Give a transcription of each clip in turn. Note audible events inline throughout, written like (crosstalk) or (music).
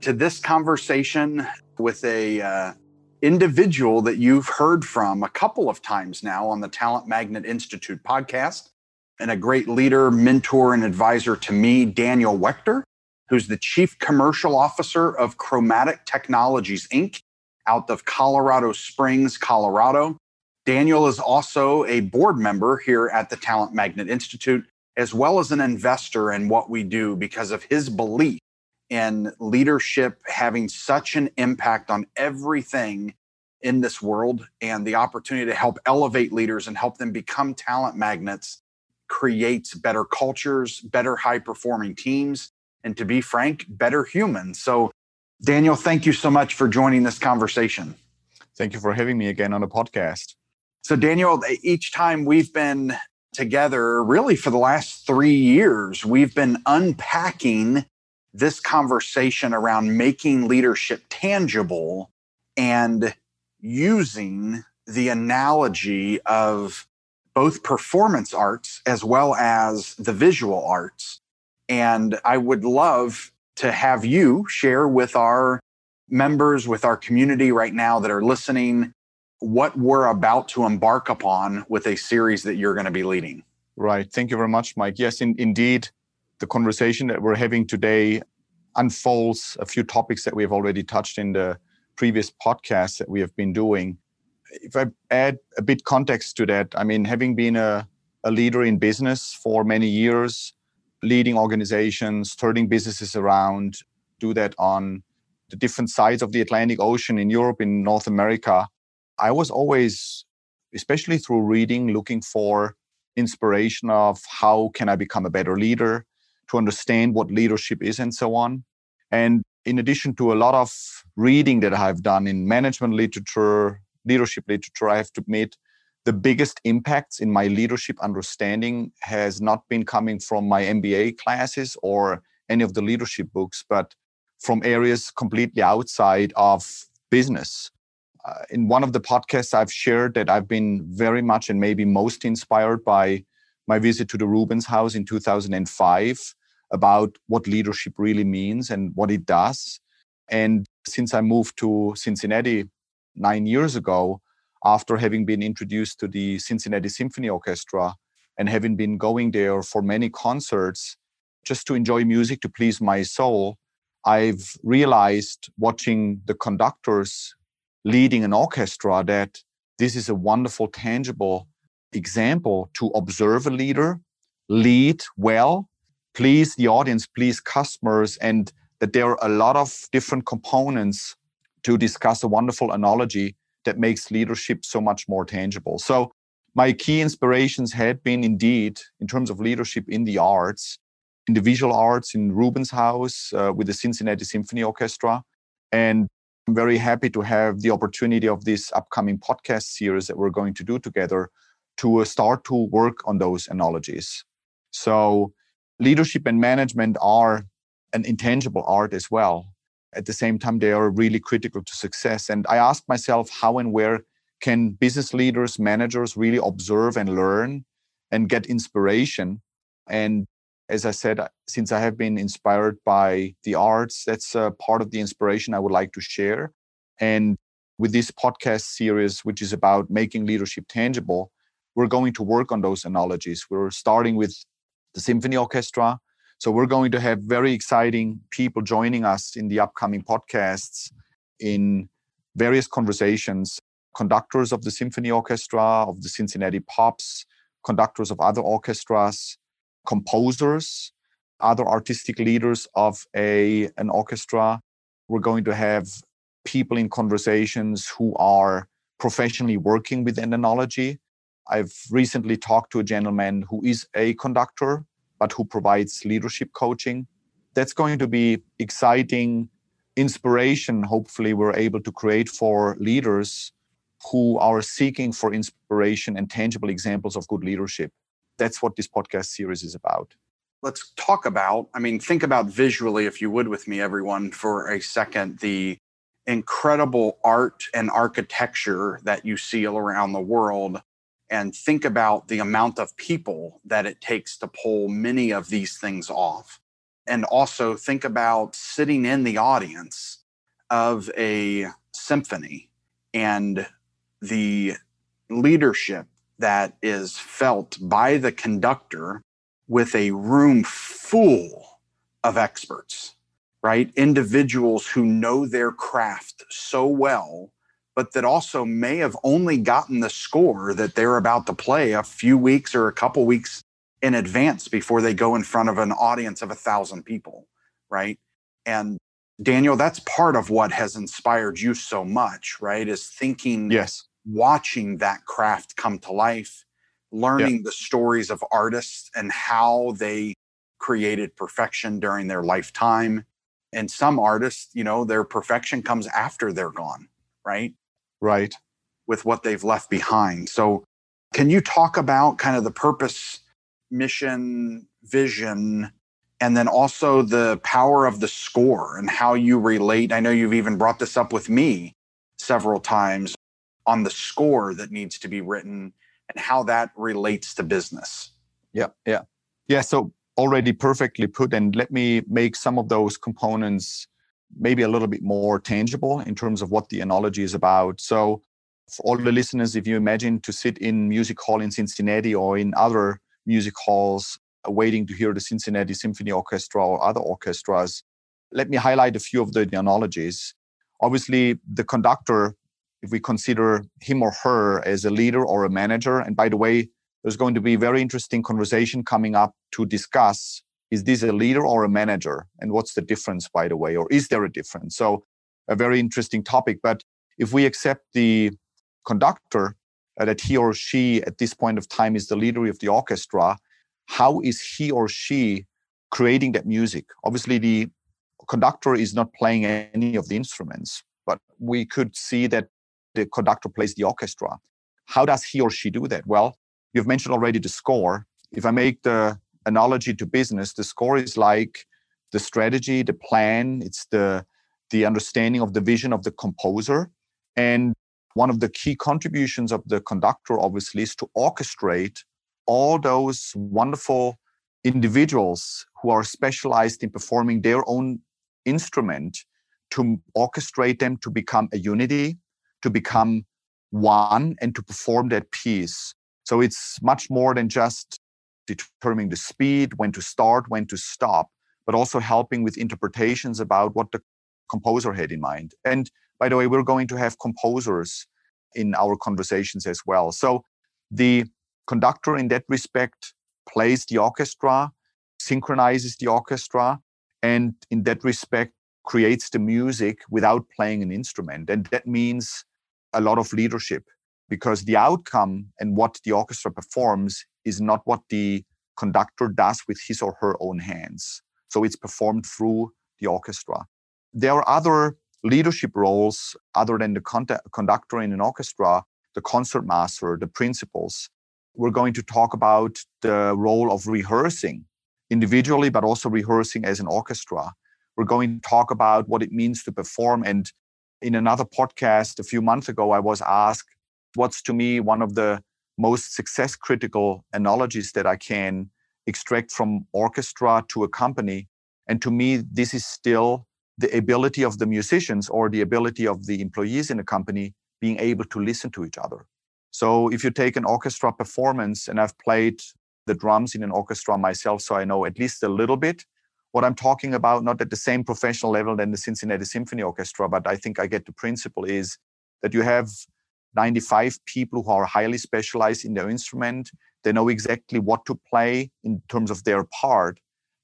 to this conversation with a uh, individual that you've heard from a couple of times now on the Talent Magnet Institute podcast, and a great leader, mentor, and advisor to me, Daniel Wechter, who's the Chief Commercial Officer of Chromatic Technologies Inc. out of Colorado Springs, Colorado. Daniel is also a board member here at the Talent Magnet Institute, as well as an investor in what we do because of his belief and leadership having such an impact on everything in this world and the opportunity to help elevate leaders and help them become talent magnets creates better cultures, better high performing teams, and to be frank, better humans. So, Daniel, thank you so much for joining this conversation. Thank you for having me again on the podcast. So, Daniel, each time we've been together, really for the last three years, we've been unpacking this conversation around making leadership tangible and using the analogy of both performance arts as well as the visual arts. And I would love to have you share with our members, with our community right now that are listening, what we're about to embark upon with a series that you're going to be leading. Right. Thank you very much, Mike. Yes, in, indeed the conversation that we're having today unfolds a few topics that we have already touched in the previous podcasts that we have been doing. If I add a bit context to that, I mean, having been a, a leader in business for many years, leading organizations, turning businesses around, do that on the different sides of the Atlantic Ocean in Europe, in North America, I was always, especially through reading, looking for inspiration of how can I become a better leader, to understand what leadership is and so on. And in addition to a lot of reading that I've done in management literature, leadership literature, I have to admit the biggest impacts in my leadership understanding has not been coming from my MBA classes or any of the leadership books, but from areas completely outside of business. Uh, in one of the podcasts, I've shared that I've been very much and maybe most inspired by my visit to the Rubens House in 2005 about what leadership really means and what it does. And since I moved to Cincinnati nine years ago, after having been introduced to the Cincinnati Symphony Orchestra and having been going there for many concerts just to enjoy music to please my soul, I've realized watching the conductors leading an orchestra that this is a wonderful, tangible example to observe a leader lead well please the audience, please customers, and that there are a lot of different components to discuss a wonderful analogy that makes leadership so much more tangible. So, my key inspirations had been indeed in terms of leadership in the arts, in the visual arts, in Rubens House uh, with the Cincinnati Symphony Orchestra. And I'm very happy to have the opportunity of this upcoming podcast series that we're going to do together to uh, start to work on those analogies. So, leadership and management are an intangible art as well. At the same time, they are really critical to success. And I ask myself, how and where can business leaders, managers really observe and learn and get inspiration? And as I said, since I have been inspired by the arts, that's a part of the inspiration I would like to share. And with this podcast series, which is about making leadership tangible, we're going to work on those analogies. We're starting with the symphony orchestra. So we're going to have very exciting people joining us in the upcoming podcasts in various conversations conductors of the symphony orchestra, of the Cincinnati Pops, conductors of other orchestras, composers, other artistic leaders of a, an orchestra. We're going to have people in conversations who are professionally working with analogy. I've recently talked to a gentleman who is a conductor, but who provides leadership coaching. That's going to be exciting inspiration, hopefully, we're able to create for leaders who are seeking for inspiration and tangible examples of good leadership. That's what this podcast series is about. Let's talk about, I mean, think about visually, if you would, with me, everyone, for a second, the incredible art and architecture that you see all around the world and think about the amount of people that it takes to pull many of these things off. And also think about sitting in the audience of a symphony and the leadership that is felt by the conductor with a room full of experts, right? Individuals who know their craft so well but that also may have only gotten the score that they're about to play a few weeks or a couple weeks in advance before they go in front of an audience of a thousand people, right? And Daniel, that's part of what has inspired you so much, right? Is thinking, yes, watching that craft come to life, learning yep. the stories of artists and how they created perfection during their lifetime. And some artists, you know, their perfection comes after they're gone, right? Right with what they've left behind. So can you talk about kind of the purpose mission vision and then also the power of the score and how you relate? I know you've even brought this up with me several times on the score that needs to be written and how that relates to business. Yeah yeah. Yeah so already perfectly put and let me make some of those components maybe a little bit more tangible in terms of what the analogy is about. So, for all the listeners, if you imagine to sit in music hall in Cincinnati or in other music halls uh, waiting to hear the Cincinnati Symphony Orchestra or other orchestras, let me highlight a few of the analogies. Obviously, the conductor, if we consider him or her as a leader or a manager, and by the way, there's going to be very interesting conversation coming up to discuss is this a leader or a manager? And what's the difference by the way or is there a difference? So a very interesting topic but if we accept the conductor uh, that he or she at this point of time is the leader of the orchestra how is he or she creating that music? Obviously the conductor is not playing any of the instruments but we could see that the conductor plays the orchestra. How does he or she do that? Well you've mentioned already the score. If i make the analogy to business, the score is like the strategy, the plan, it's the the understanding of the vision of the composer. And one of the key contributions of the conductor, obviously, is to orchestrate all those wonderful individuals who are specialized in performing their own instrument to orchestrate them to become a unity, to become one, and to perform that piece. So it's much more than just determining the speed, when to start, when to stop, but also helping with interpretations about what the composer had in mind. And by the way, we're going to have composers in our conversations as well. So the conductor, in that respect, plays the orchestra, synchronizes the orchestra, and in that respect, creates the music without playing an instrument. And that means a lot of leadership because the outcome and what the orchestra performs is not what the conductor does with his or her own hands. So it's performed through the orchestra. There are other leadership roles other than the conductor in an orchestra, the concertmaster, the principals. We're going to talk about the role of rehearsing individually, but also rehearsing as an orchestra. We're going to talk about what it means to perform. And in another podcast a few months ago, I was asked what's to me one of the most success critical analogies that I can extract from orchestra to a company. And to me, this is still the ability of the musicians or the ability of the employees in a company being able to listen to each other. So if you take an orchestra performance, and I've played the drums in an orchestra myself, so I know at least a little bit what I'm talking about, not at the same professional level than the Cincinnati Symphony Orchestra, but I think I get the principle is that you have 95 people who are highly specialized in their instrument. They know exactly what to play in terms of their part.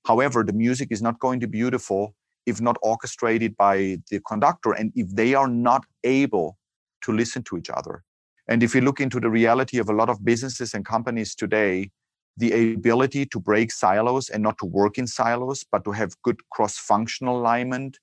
However, the music is not going to be beautiful if not orchestrated by the conductor and if they are not able to listen to each other. And if you look into the reality of a lot of businesses and companies today, the ability to break silos and not to work in silos, but to have good cross functional alignment,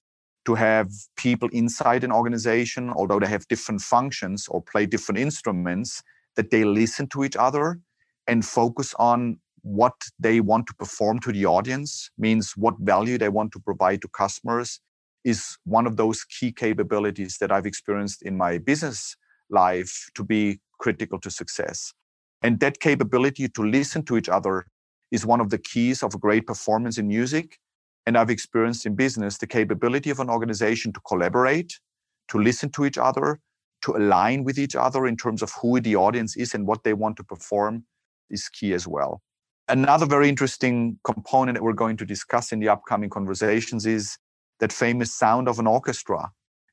to have people inside an organization, although they have different functions or play different instruments, that they listen to each other and focus on what they want to perform to the audience, means what value they want to provide to customers, is one of those key capabilities that I've experienced in my business life to be critical to success. And that capability to listen to each other is one of the keys of a great performance in music and I've experienced in business the capability of an organization to collaborate, to listen to each other, to align with each other in terms of who the audience is and what they want to perform is key as well. Another very interesting component that we're going to discuss in the upcoming conversations is that famous sound of an orchestra.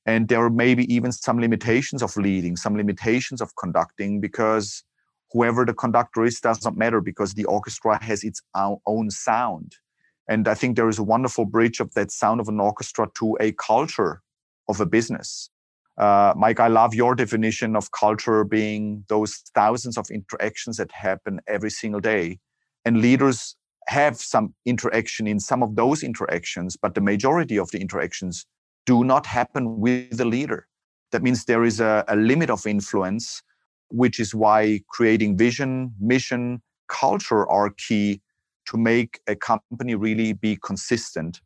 And there may be even some limitations of leading, some limitations of conducting, because whoever the conductor is doesn't matter because the orchestra has its own sound. And I think there is a wonderful bridge of that sound of an orchestra to a culture of a business. Uh, Mike, I love your definition of culture being those thousands of interactions that happen every single day. And leaders have some interaction in some of those interactions, but the majority of the interactions do not happen with the leader. That means there is a, a limit of influence, which is why creating vision, mission, culture are key to make a company really be consistent.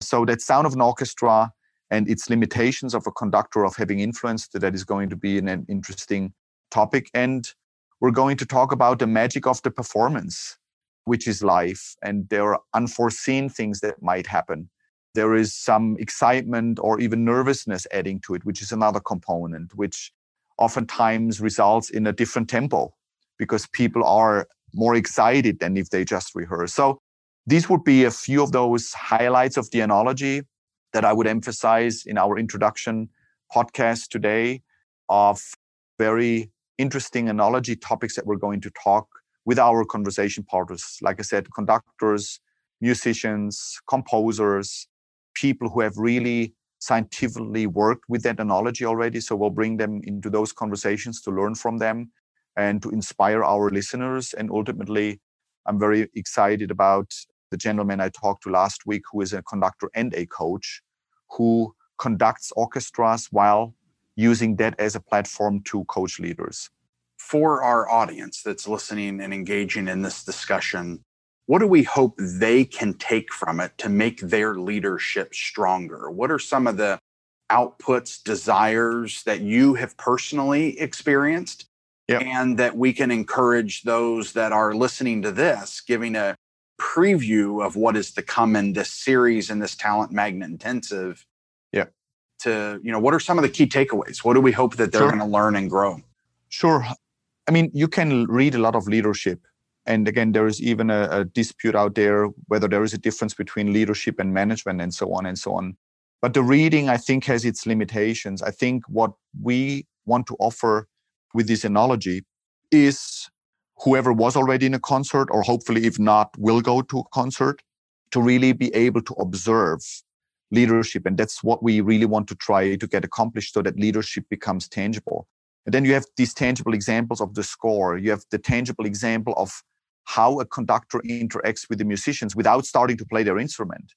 So that sound of an orchestra and its limitations of a conductor of having influence that is going to be an interesting topic. And we're going to talk about the magic of the performance, which is life. And there are unforeseen things that might happen. There is some excitement or even nervousness adding to it, which is another component, which oftentimes results in a different tempo because people are more excited than if they just rehearse. So these would be a few of those highlights of the analogy that I would emphasize in our introduction podcast today of very interesting analogy topics that we're going to talk with our conversation partners. Like I said, conductors, musicians, composers, people who have really scientifically worked with that analogy already. So we'll bring them into those conversations to learn from them and to inspire our listeners. And ultimately, I'm very excited about the gentleman I talked to last week, who is a conductor and a coach, who conducts orchestras while using that as a platform to coach leaders. For our audience that's listening and engaging in this discussion, what do we hope they can take from it to make their leadership stronger? What are some of the outputs, desires that you have personally experienced yep. and that we can encourage those that are listening to this, giving a preview of what is to come in this series and this talent magnet intensive. Yeah. To, you know, what are some of the key takeaways? What do we hope that they're sure. going to learn and grow? Sure. I mean, you can read a lot of leadership. And again, there is even a, a dispute out there whether there is a difference between leadership and management and so on and so on. But the reading, I think, has its limitations. I think what we want to offer with this analogy is whoever was already in a concert, or hopefully, if not, will go to a concert, to really be able to observe leadership. And that's what we really want to try to get accomplished so that leadership becomes tangible. And then you have these tangible examples of the score. You have the tangible example of how a conductor interacts with the musicians without starting to play their instrument.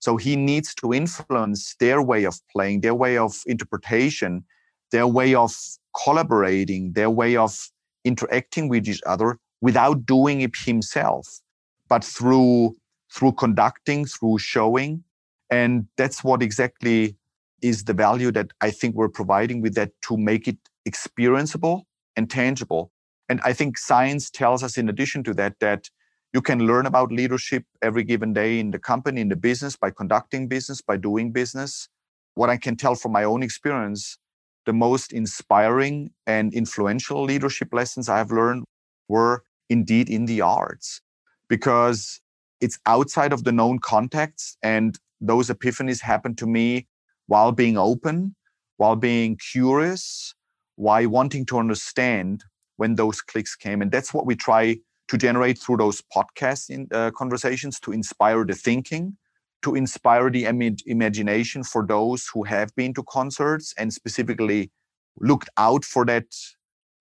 So he needs to influence their way of playing, their way of interpretation, their way of collaborating, their way of interacting with each other without doing it himself, but through through conducting, through showing. And that's what exactly is the value that I think we're providing with that to make it experienceable and tangible. And I think science tells us, in addition to that, that you can learn about leadership every given day in the company, in the business, by conducting business, by doing business. What I can tell from my own experience the most inspiring and influential leadership lessons I've learned were indeed in the arts because it's outside of the known context. And those epiphanies happen to me while being open, while being curious, while wanting to understand when those clicks came. And that's what we try to generate through those podcast in, uh, conversations to inspire the thinking, to inspire the imagination for those who have been to concerts and specifically looked out for that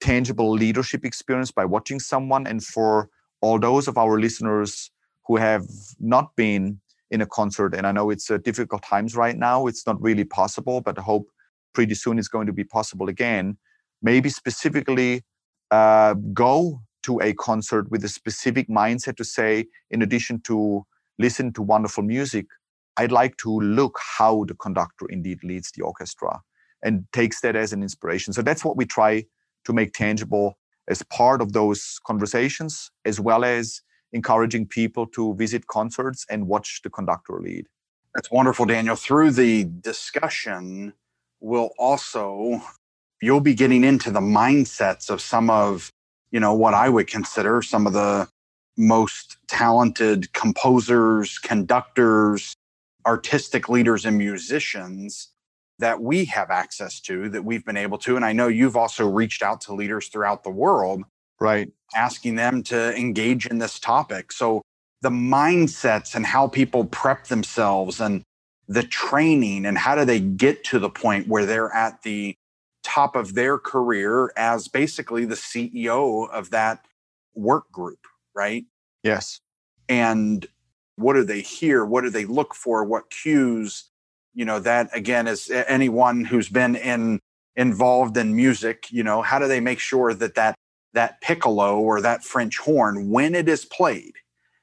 tangible leadership experience by watching someone and for all those of our listeners who have not been in a concert. And I know it's uh, difficult times right now. It's not really possible, but I hope pretty soon it's going to be possible again. Maybe specifically uh, go to a concert with a specific mindset to say, in addition to listen to wonderful music, I'd like to look how the conductor indeed leads the orchestra and takes that as an inspiration. So that's what we try to make tangible as part of those conversations, as well as encouraging people to visit concerts and watch the conductor lead. That's wonderful, Daniel. Through the discussion, we'll also you'll be getting into the mindsets of some of you know what I would consider some of the most talented composers, conductors, artistic leaders, and musicians that we have access to that we've been able to. And I know you've also reached out to leaders throughout the world right asking them to engage in this topic so the mindsets and how people prep themselves and the training and how do they get to the point where they're at the top of their career as basically the CEO of that work group, right? Yes. And what do they hear? What do they look for? What cues? You know, that again is anyone who's been in involved in music, you know, how do they make sure that that that piccolo or that French horn, when it is played,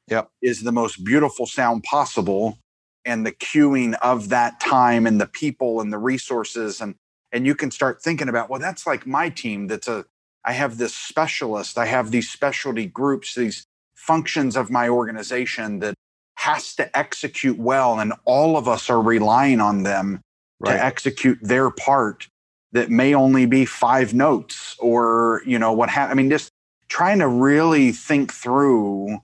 yep. is the most beautiful sound possible. And the cueing of that time and the people and the resources and and you can start thinking about, well, that's like my team. That's a I have this specialist, I have these specialty groups, these functions of my organization that has to execute well, and all of us are relying on them right. to execute their part that may only be five notes or you know what ha- i mean just trying to really think through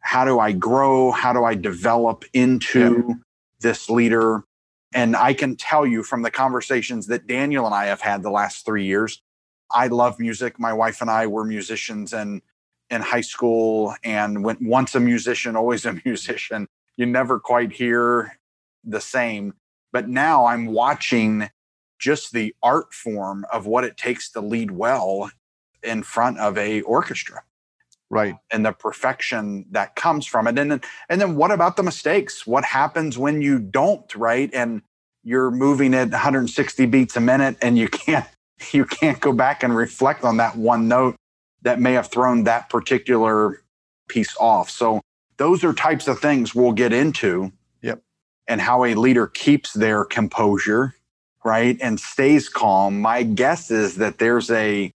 how do i grow how do i develop into yeah. this leader and i can tell you from the conversations that daniel and i have had the last three years i love music my wife and i were musicians and in high school and when once a musician always a (laughs) musician you never quite hear the same. But now i'm watching just the art form of what it takes to lead well in front of a orchestra. Right. Uh, and the perfection that comes from it. And then and then what about the mistakes? What happens when you don't right? And you're moving at 160 beats a minute and you can't (laughs) you can't go back and reflect on that one note that may have thrown that particular piece off. So those are types of things we'll get into. Yep. And how a leader keeps their composure right and stays calm. My guess is that there's a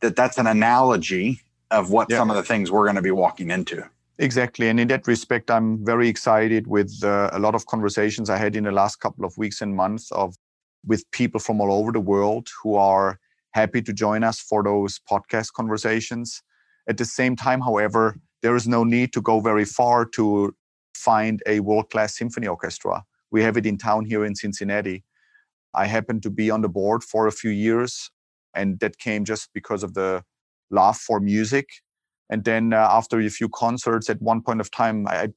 that that's an analogy of what yeah. some of the things we're going to be walking into. Exactly. And in that respect i'm very excited with uh, a lot of conversations i had in the last couple of weeks and months of with people from all over the world who are happy to join us for those podcast conversations. At the same time however there is no need to go very far to find a world class symphony orchestra. We have it in town here in cincinnati. I happened to be on the board for a few years, and that came just because of the love for music. And then uh, after a few concerts, at one point of time, I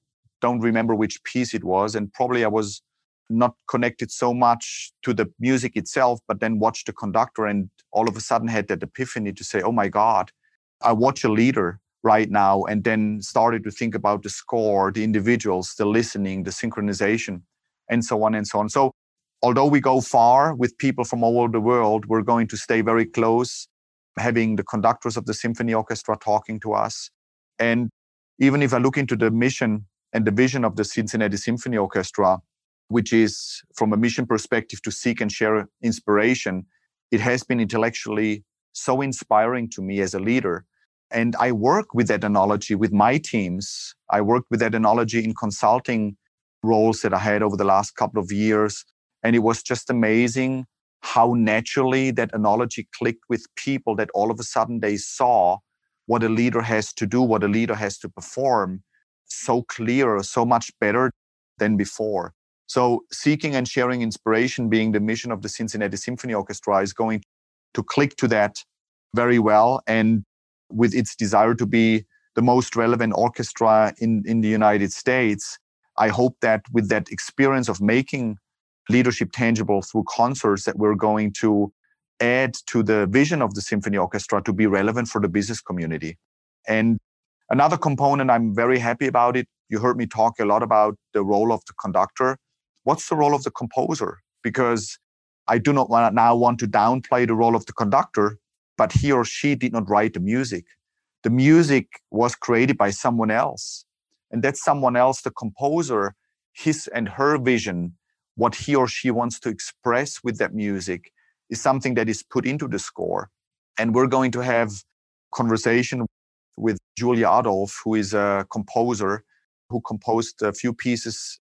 don't remember which piece it was, and probably I was not connected so much to the music itself, but then watched the conductor and all of a sudden had that epiphany to say, oh my God, I watch a leader right now, and then started to think about the score, the individuals, the listening, the synchronization, and so on and so on. So although we go far with people from all over the world, we're going to stay very close, having the conductors of the symphony orchestra talking to us. And even if I look into the mission and the vision of the Cincinnati Symphony Orchestra, which is from a mission perspective to seek and share inspiration, it has been intellectually so inspiring to me as a leader. And I work with that analogy with my teams. I work with that analogy in consulting roles that I had over the last couple of years and it was just amazing how naturally that analogy clicked with people that all of a sudden they saw what a leader has to do, what a leader has to perform so clear, so much better than before. So, seeking and sharing inspiration being the mission of the Cincinnati Symphony Orchestra is going to click to that very well. And with its desire to be the most relevant orchestra in, in the United States, I hope that with that experience of making leadership tangible through concerts that we're going to add to the vision of the symphony orchestra to be relevant for the business community. And another component I'm very happy about it You heard me talk a lot about the role of the conductor. What's the role of the composer? Because I do not want, now want to downplay the role of the conductor, but he or she did not write the music. The music was created by someone else. And that someone else, the composer, his and her vision, what he or she wants to express with that music, is something that is put into the score. And we're going to have conversation with Julia Adolphe, who is a composer who composed a few pieces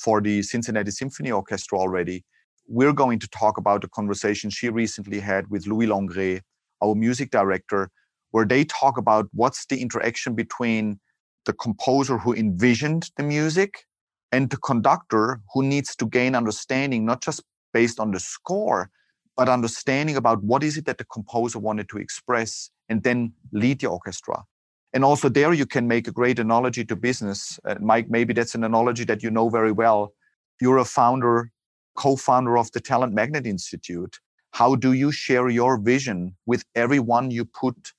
for the Cincinnati Symphony Orchestra already. We're going to talk about a conversation she recently had with Louis Langrée, our music director, where they talk about what's the interaction between the composer who envisioned the music and the conductor who needs to gain understanding, not just based on the score, but understanding about what is it that the composer wanted to express and then lead the orchestra. And also there you can make a great analogy to business. Uh, Mike, maybe that's an analogy that you know very well. You're a founder, co-founder of the Talent Magnet Institute. How do you share your vision with everyone you put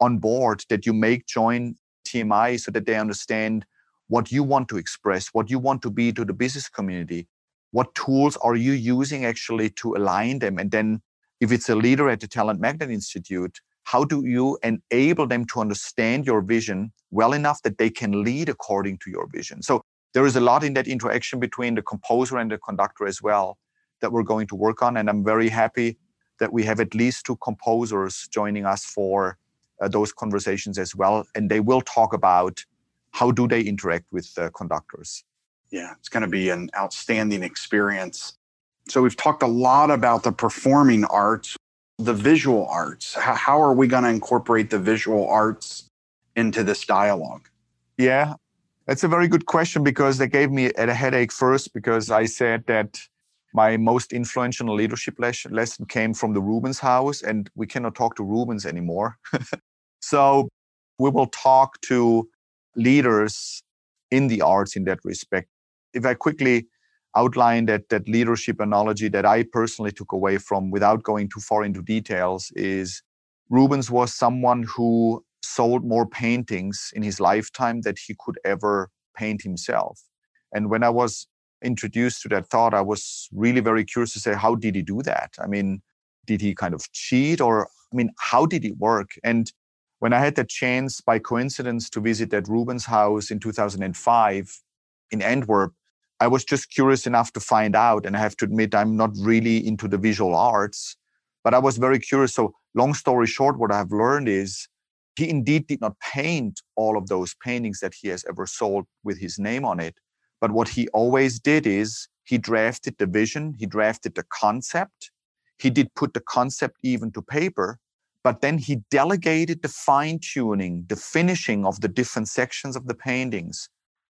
on board that you make join TMI so that they understand what you want to express, what you want to be to the business community? What tools are you using actually to align them? And then if it's a leader at the Talent Magnet Institute, how do you enable them to understand your vision well enough that they can lead according to your vision? So there is a lot in that interaction between the composer and the conductor as well that we're going to work on and i'm very happy that we have at least two composers joining us for uh, those conversations as well and they will talk about how do they interact with the conductors. Yeah it's going to be an outstanding experience. So we've talked a lot about the performing arts the visual arts? How, how are we going to incorporate the visual arts into this dialogue? Yeah, that's a very good question because they gave me a headache first because I said that my most influential leadership lesson came from the Rubens house, and we cannot talk to Rubens anymore. (laughs) so we will talk to leaders in the arts in that respect. If I quickly outline that that leadership analogy that I personally took away from without going too far into details is Rubens was someone who sold more paintings in his lifetime that he could ever paint himself. And when I was introduced to that thought, I was really very curious to say, how did he do that? I mean, did he kind of cheat or, I mean, how did it work? And when I had the chance by coincidence to visit that Rubens house in 2005 in Antwerp, I was just curious enough to find out. And I have to admit, I'm not really into the visual arts, but I was very curious. So, long story short, what I've learned is he indeed did not paint all of those paintings that he has ever sold with his name on it. But what he always did is he drafted the vision, he drafted the concept, he did put the concept even to paper, but then he delegated the fine tuning, the finishing of the different sections of the paintings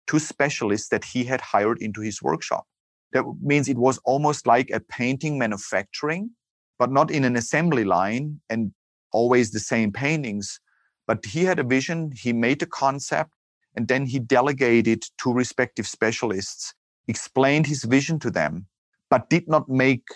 two specialists that he had hired into his workshop. That means it was almost like a painting manufacturing, but not in an assembly line and always the same paintings. But he had a vision, he made a concept, and then he delegated to respective specialists, explained his vision to them, but did not make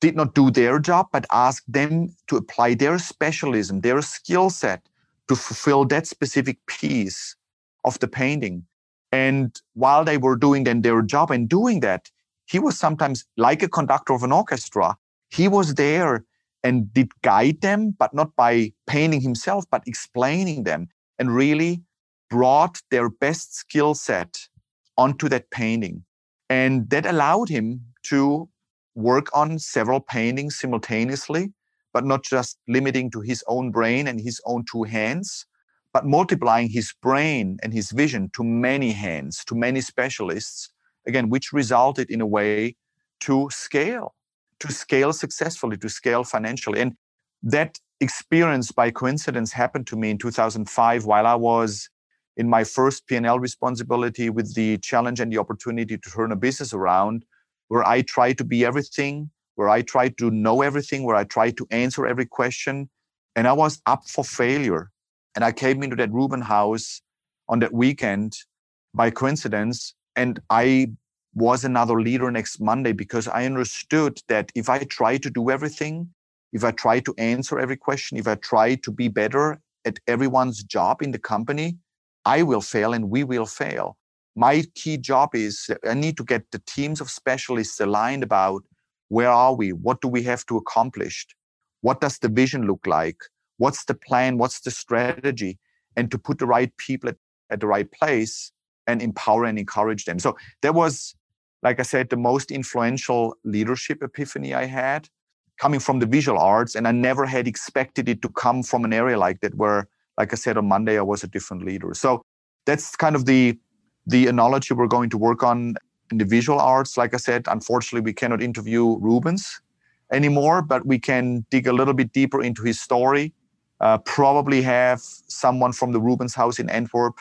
did not do their job, but asked them to apply their specialism, their skill set to fulfill that specific piece of the painting. And while they were doing then their job and doing that, he was sometimes like a conductor of an orchestra. He was there and did guide them, but not by painting himself, but explaining them and really brought their best skill set onto that painting. And that allowed him to work on several paintings simultaneously, but not just limiting to his own brain and his own two hands, but multiplying his brain and his vision to many hands, to many specialists, again, which resulted in a way to scale, to scale successfully, to scale financially. And that experience by coincidence happened to me in 2005 while I was in my first P&L responsibility with the challenge and the opportunity to turn a business around where I tried to be everything, where I tried to know everything, where I tried to answer every question. And I was up for failure and I came into that Ruben house on that weekend by coincidence. And I was another leader next Monday because I understood that if I try to do everything, if I try to answer every question, if I try to be better at everyone's job in the company, I will fail and we will fail. my key job is I need to get the teams of specialists aligned about where are we? What do we have to accomplish? What does the vision look like? What's the plan? What's the strategy? And to put the right people at, at the right place and empower and encourage them. So that was, like I said, the most influential leadership epiphany I had coming from the visual arts. And I never had expected it to come from an area like that, where, like I said, on Monday, I was a different leader. So that's kind of the the analogy we're going to work on in the visual arts. Like I said, unfortunately, we cannot interview Rubens anymore, but we can dig a little bit deeper into his story. Uh, probably have someone from the Rubens house in Antwerp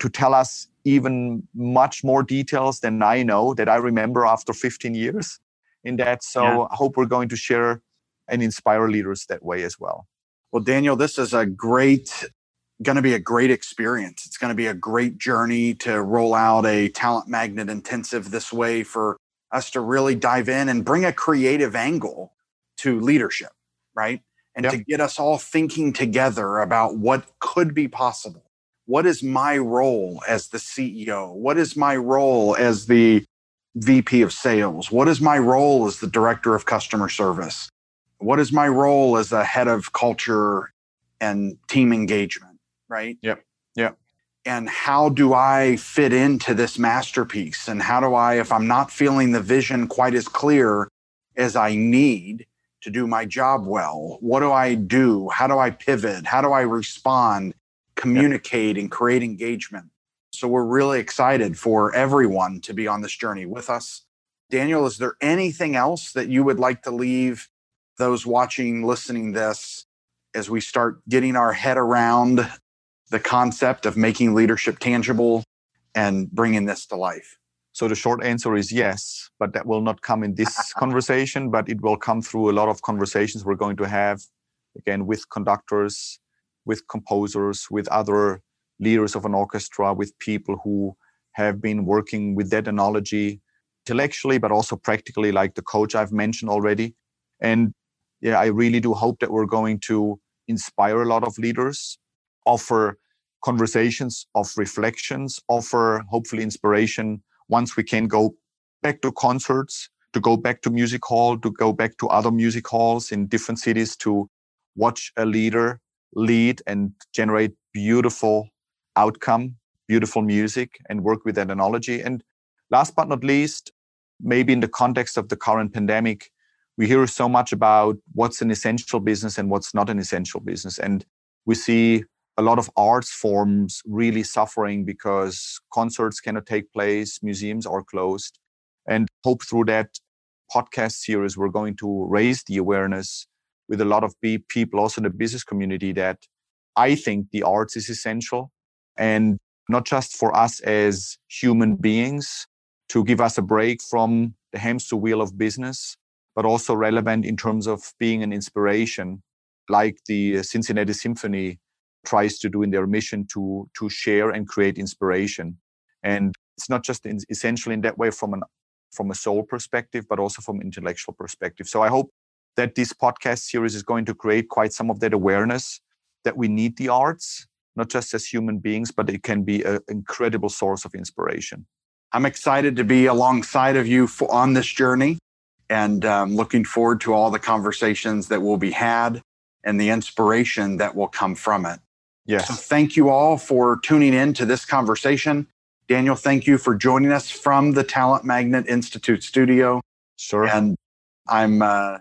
to tell us even much more details than I know that I remember after 15 years in that. So yeah. I hope we're going to share and inspire leaders that way as well. Well, Daniel, this is a great going to be a great experience. It's going to be a great journey to roll out a talent magnet intensive this way for us to really dive in and bring a creative angle to leadership, right? And yep. to get us all thinking together about what could be possible. What is my role as the CEO? What is my role as the VP of sales? What is my role as the director of customer service? What is my role as the head of culture and team engagement? right? Yep. Yep. And how do I fit into this masterpiece? And how do I, if I'm not feeling the vision quite as clear as I need to do my job well, what do I do? How do I pivot? How do I respond, communicate, and create engagement? So we're really excited for everyone to be on this journey with us. Daniel, is there anything else that you would like to leave those watching, listening this as we start getting our head around the concept of making leadership tangible and bringing this to life? So the short answer is yes, but that will not come in this (laughs) conversation, but it will come through a lot of conversations we're going to have again with conductors, with composers, with other leaders of an orchestra, with people who have been working with that analogy intellectually, but also practically, like the coach I've mentioned already. And yeah, I really do hope that we're going to inspire a lot of leaders offer conversations of reflections, offer hopefully inspiration once we can go back to concerts, to go back to music hall, to go back to other music halls in different cities to watch a leader lead and generate beautiful outcome, beautiful music, and work with that analogy. And last but not least, maybe in the context of the current pandemic, we hear so much about what's an essential business and what's not an essential business. And we see a lot of arts forms really suffering because concerts cannot take place, museums are closed. And hope through that podcast series, we're going to raise the awareness with a lot of people, also in the business community, that I think the arts is essential. And not just for us as human beings to give us a break from the hamster wheel of business, but also relevant in terms of being an inspiration, like the Cincinnati Symphony tries to do in their mission to to share and create inspiration. And it's not just in, essential in that way from an from a soul perspective but also from intellectual perspective. So i hope that this podcast series is going to create quite some of that awareness that we need the arts not just as human beings but it can be an incredible source of inspiration. I'm excited to be alongside of you for, on this journey and um, looking forward to all the conversations that will be had and the inspiration that will come from it Yes. So thank you all for tuning in to this conversation. Daniel, thank you for joining us from the Talent Magnet Institute studio. Sure. And I'm uh,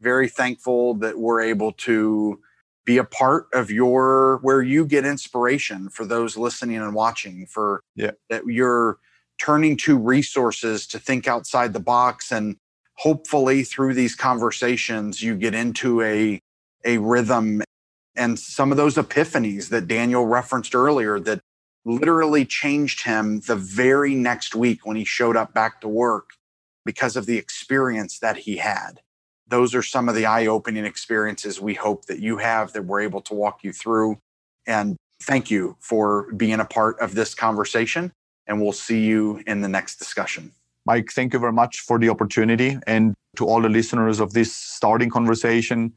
very thankful that we're able to be a part of your where you get inspiration for those listening and watching for yeah. that you're turning to resources to think outside the box and hopefully through these conversations you get into a a rhythm and some of those epiphanies that Daniel referenced earlier that literally changed him the very next week when he showed up back to work because of the experience that he had. Those are some of the eye opening experiences we hope that you have that we're able to walk you through. And thank you for being a part of this conversation. And we'll see you in the next discussion. Mike, thank you very much for the opportunity. And to all the listeners of this starting conversation,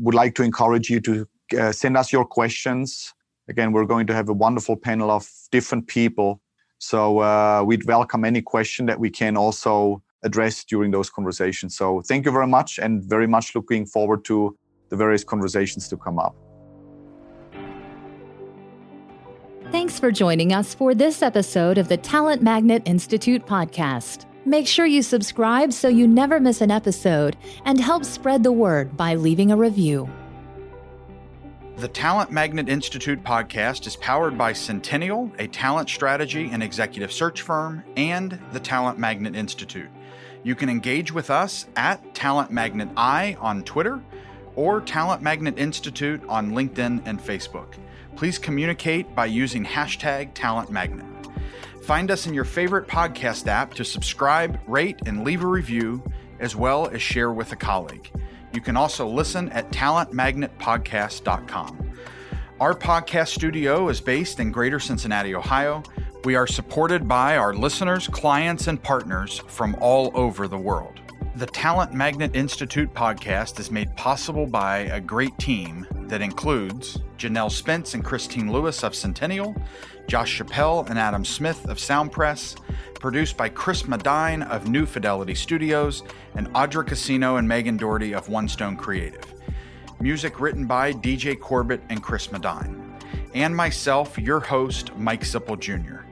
would like to encourage you to uh, send us your questions. Again, we're going to have a wonderful panel of different people So uh, we'd welcome any question that we can also address during those conversations. So thank you very much and very much looking forward to the various conversations to come up. Thanks for joining us for this episode of the Talent Magnet Institute podcast. Make sure you subscribe so you never miss an episode and help spread the word by leaving a review. The Talent Magnet Institute podcast is powered by Centennial, a talent strategy and executive search firm, and the Talent Magnet Institute. You can engage with us at Talent Magnet I on Twitter or Talent Magnet Institute on LinkedIn and Facebook please communicate by using hashtag Talent Magnet. Find us in your favorite podcast app to subscribe, rate, and leave a review, as well as share with a colleague. You can also listen at talentmagnetpodcast.com. Our podcast studio is based in Greater Cincinnati, Ohio. We are supported by our listeners, clients, and partners from all over the world. The Talent Magnet Institute podcast is made possible by a great team that includes Janelle Spence and Christine Lewis of Centennial, Josh Chappelle and Adam Smith of Soundpress, produced by Chris Medine of New Fidelity Studios, and Audra Casino and Megan Doherty of One Stone Creative. Music written by DJ Corbett and Chris Medine. And myself, your host, Mike Sipple Jr.